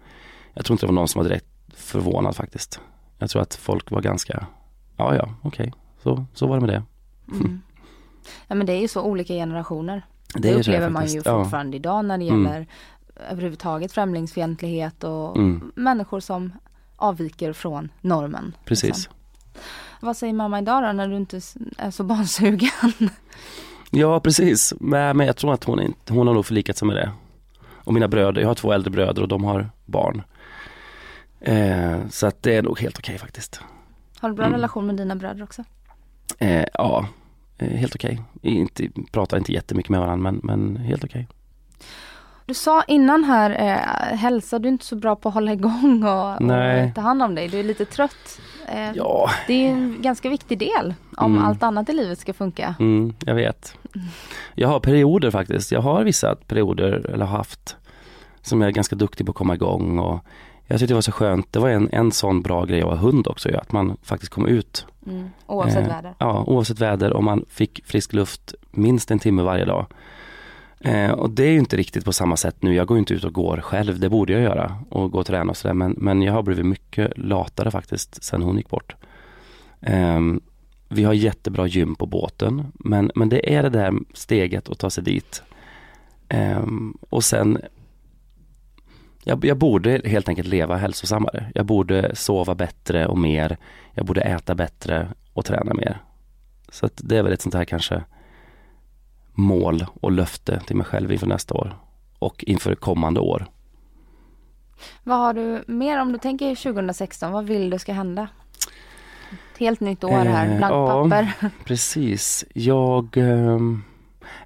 jag tror inte det var någon som var direkt förvånad faktiskt. Jag tror att folk var ganska, ja ja, okej, så, så var det med det. Mm. Ja men det är ju så olika generationer. Det, Det, upplever det man ju faktiskt. Ja. fortfarande idag när det Mm. gäller överhuvudtaget främlingsfientlighet och Mm, människor som avviker från normen. precis. liksom. Vad säger mamma idag då när du inte är så barnsugen? Ja precis, men, men jag tror att hon, inte, hon har nog förlikat sig med det. Och mina bröder, jag har två äldre bröder och de har barn. Eh, så att det är nog helt okej faktiskt. Har du bra Mm. relation med dina bröder också? Eh, ja, eh, helt okej. Inte, pratar inte jättemycket med varandra men, men helt okej. Du sa innan här, eh, hälsa, du är inte så bra på att hålla igång och, Nej. och ta hand om dig. Du är lite trött. Eh, Ja, Det är en ganska viktig del om Mm. allt annat i livet ska funka. Mm, jag vet. Jag har perioder faktiskt. Jag har vissa perioder, eller har haft, som jag är ganska duktig på att komma igång och jag tyckte det var så skönt. Det var en, en sån bra grej att vara hund också, att man faktiskt kom ut. Mm. Oavsett Eh, väder. Ja, oavsett väder och man fick frisk luft minst en timme varje dag. Eh, och det är ju inte riktigt på samma sätt nu. Jag går inte ut och går själv, det borde jag göra och gå och träna och sådär. Men, men jag har blivit mycket latare faktiskt sen hon gick bort. Ehm, vi har jättebra gym på båten, men, men det är det där steget att ta sig dit. Ehm, och sen jag, jag borde helt enkelt leva hälsosammare. Jag borde sova bättre och mer. Jag borde äta bättre och träna mer. Så att det är väl ett sånt här kanske mål och löfte till mig själv inför nästa år och inför kommande år. Vad har du mer om du tänker 2016? Vad vill du ska hända? Ett helt nytt år här, Eh, blankt ja. papper. Precis, jag,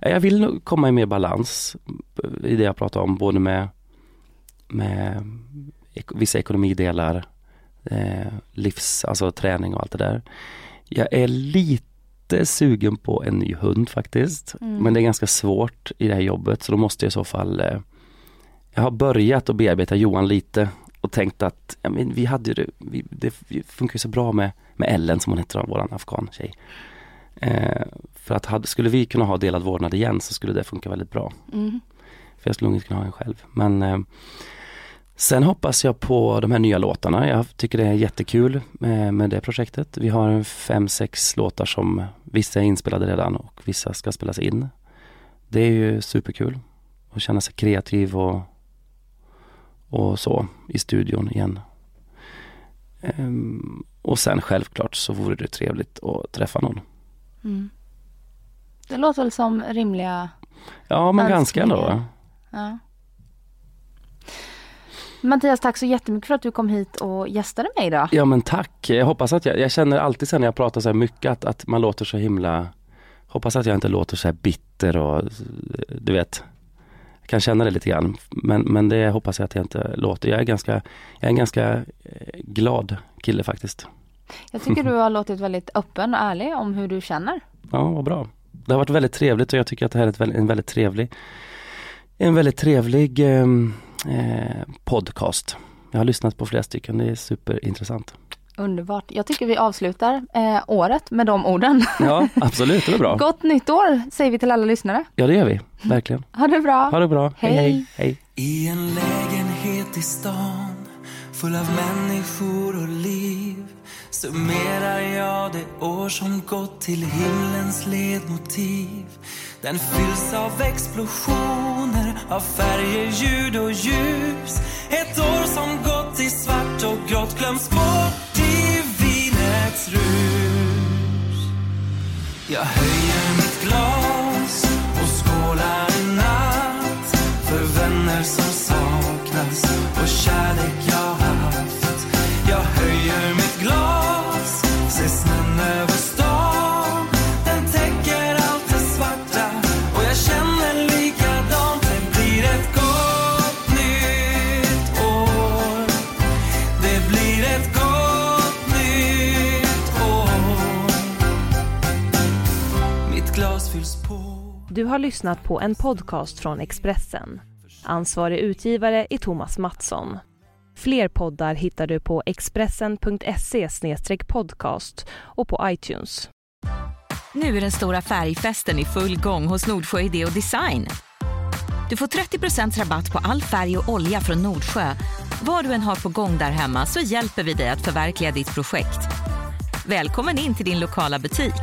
ja, jag vill komma i mer balans i det jag pratar om, både med, med ek- vissa ekonomidelar, eh, livs, alltså träning och allt det där. Jag är lite sugen på en ny hund faktiskt, Mm. men det är ganska svårt i det här jobbet så då måste jag i så fall eh, Jag har börjat att bearbeta Johan lite och tänkt att ja, men vi hade det, vi, det funkar ju så bra med, med Ellen som hon heter, våran afghan-tjej. Eh, för att hade, skulle vi kunna ha delad vårdnad igen så skulle det funka väldigt bra. Mm. För jag skulle nog inte kunna ha en själv. Men eh, sen hoppas jag på de här nya låtarna. Jag tycker det är jättekul med, med det projektet. Vi har fem, sex låtar som vissa är inspelade redan och vissa ska spelas in. Det är ju superkul att känna sig kreativ och, och så i studion igen. Ehm, och sen självklart så vore det trevligt att träffa någon. Mm. Det låter väl som rimliga, Ja men ganska ändå. Ja. Mattias, tack så jättemycket för att du kom hit och gästade mig idag. Ja men tack. Jag hoppas att jag, jag känner alltid sen när jag pratar så här mycket att, att man låter så himla Hoppas att jag inte låter så här bitter och du vet Jag kan känna det lite grann men, men det hoppas jag att jag inte låter. Jag är ganska, jag är en ganska eh, glad kille faktiskt. Jag tycker du har låtit väldigt öppen och ärlig om hur du känner. Ja, vad bra. Det har varit väldigt trevligt och jag tycker att det här är en väldigt trevlig En väldigt trevlig ehm, eh, podcast. Jag har lyssnat på flera stycken, det är superintressant. Underbart. Jag tycker vi avslutar eh, året med de orden. Ja, absolut, det var bra. Gott nytt år säger vi till alla lyssnare. Ja, det gör vi. Verkligen. Ha det bra. Ha det bra. Hej, Hej. hej. hej. I en lägenhet i stan full av människor och liv summerar jag det år som gått till himlens ledmotiv. Den fylls av explosioner av färger, ljud och ljus. Ett år som gått i svart och grått glöms bort i vinets rus. Jag höjer mitt glas och skålar i natt för vänner som saknas och kärlek Du har lyssnat på en podcast från Expressen. Ansvarig utgivare är Thomas Mattsson. Fler poddar hittar du på expressen.se podcast och på iTunes. Nu är den stora färgfesten i full gång hos Nordsjö Idé och Design. Du får 30% rabatt på all färg och olja från Nordsjö. Vad du än har på gång där hemma så hjälper vi dig att förverkliga ditt projekt. Välkommen in till din lokala butik.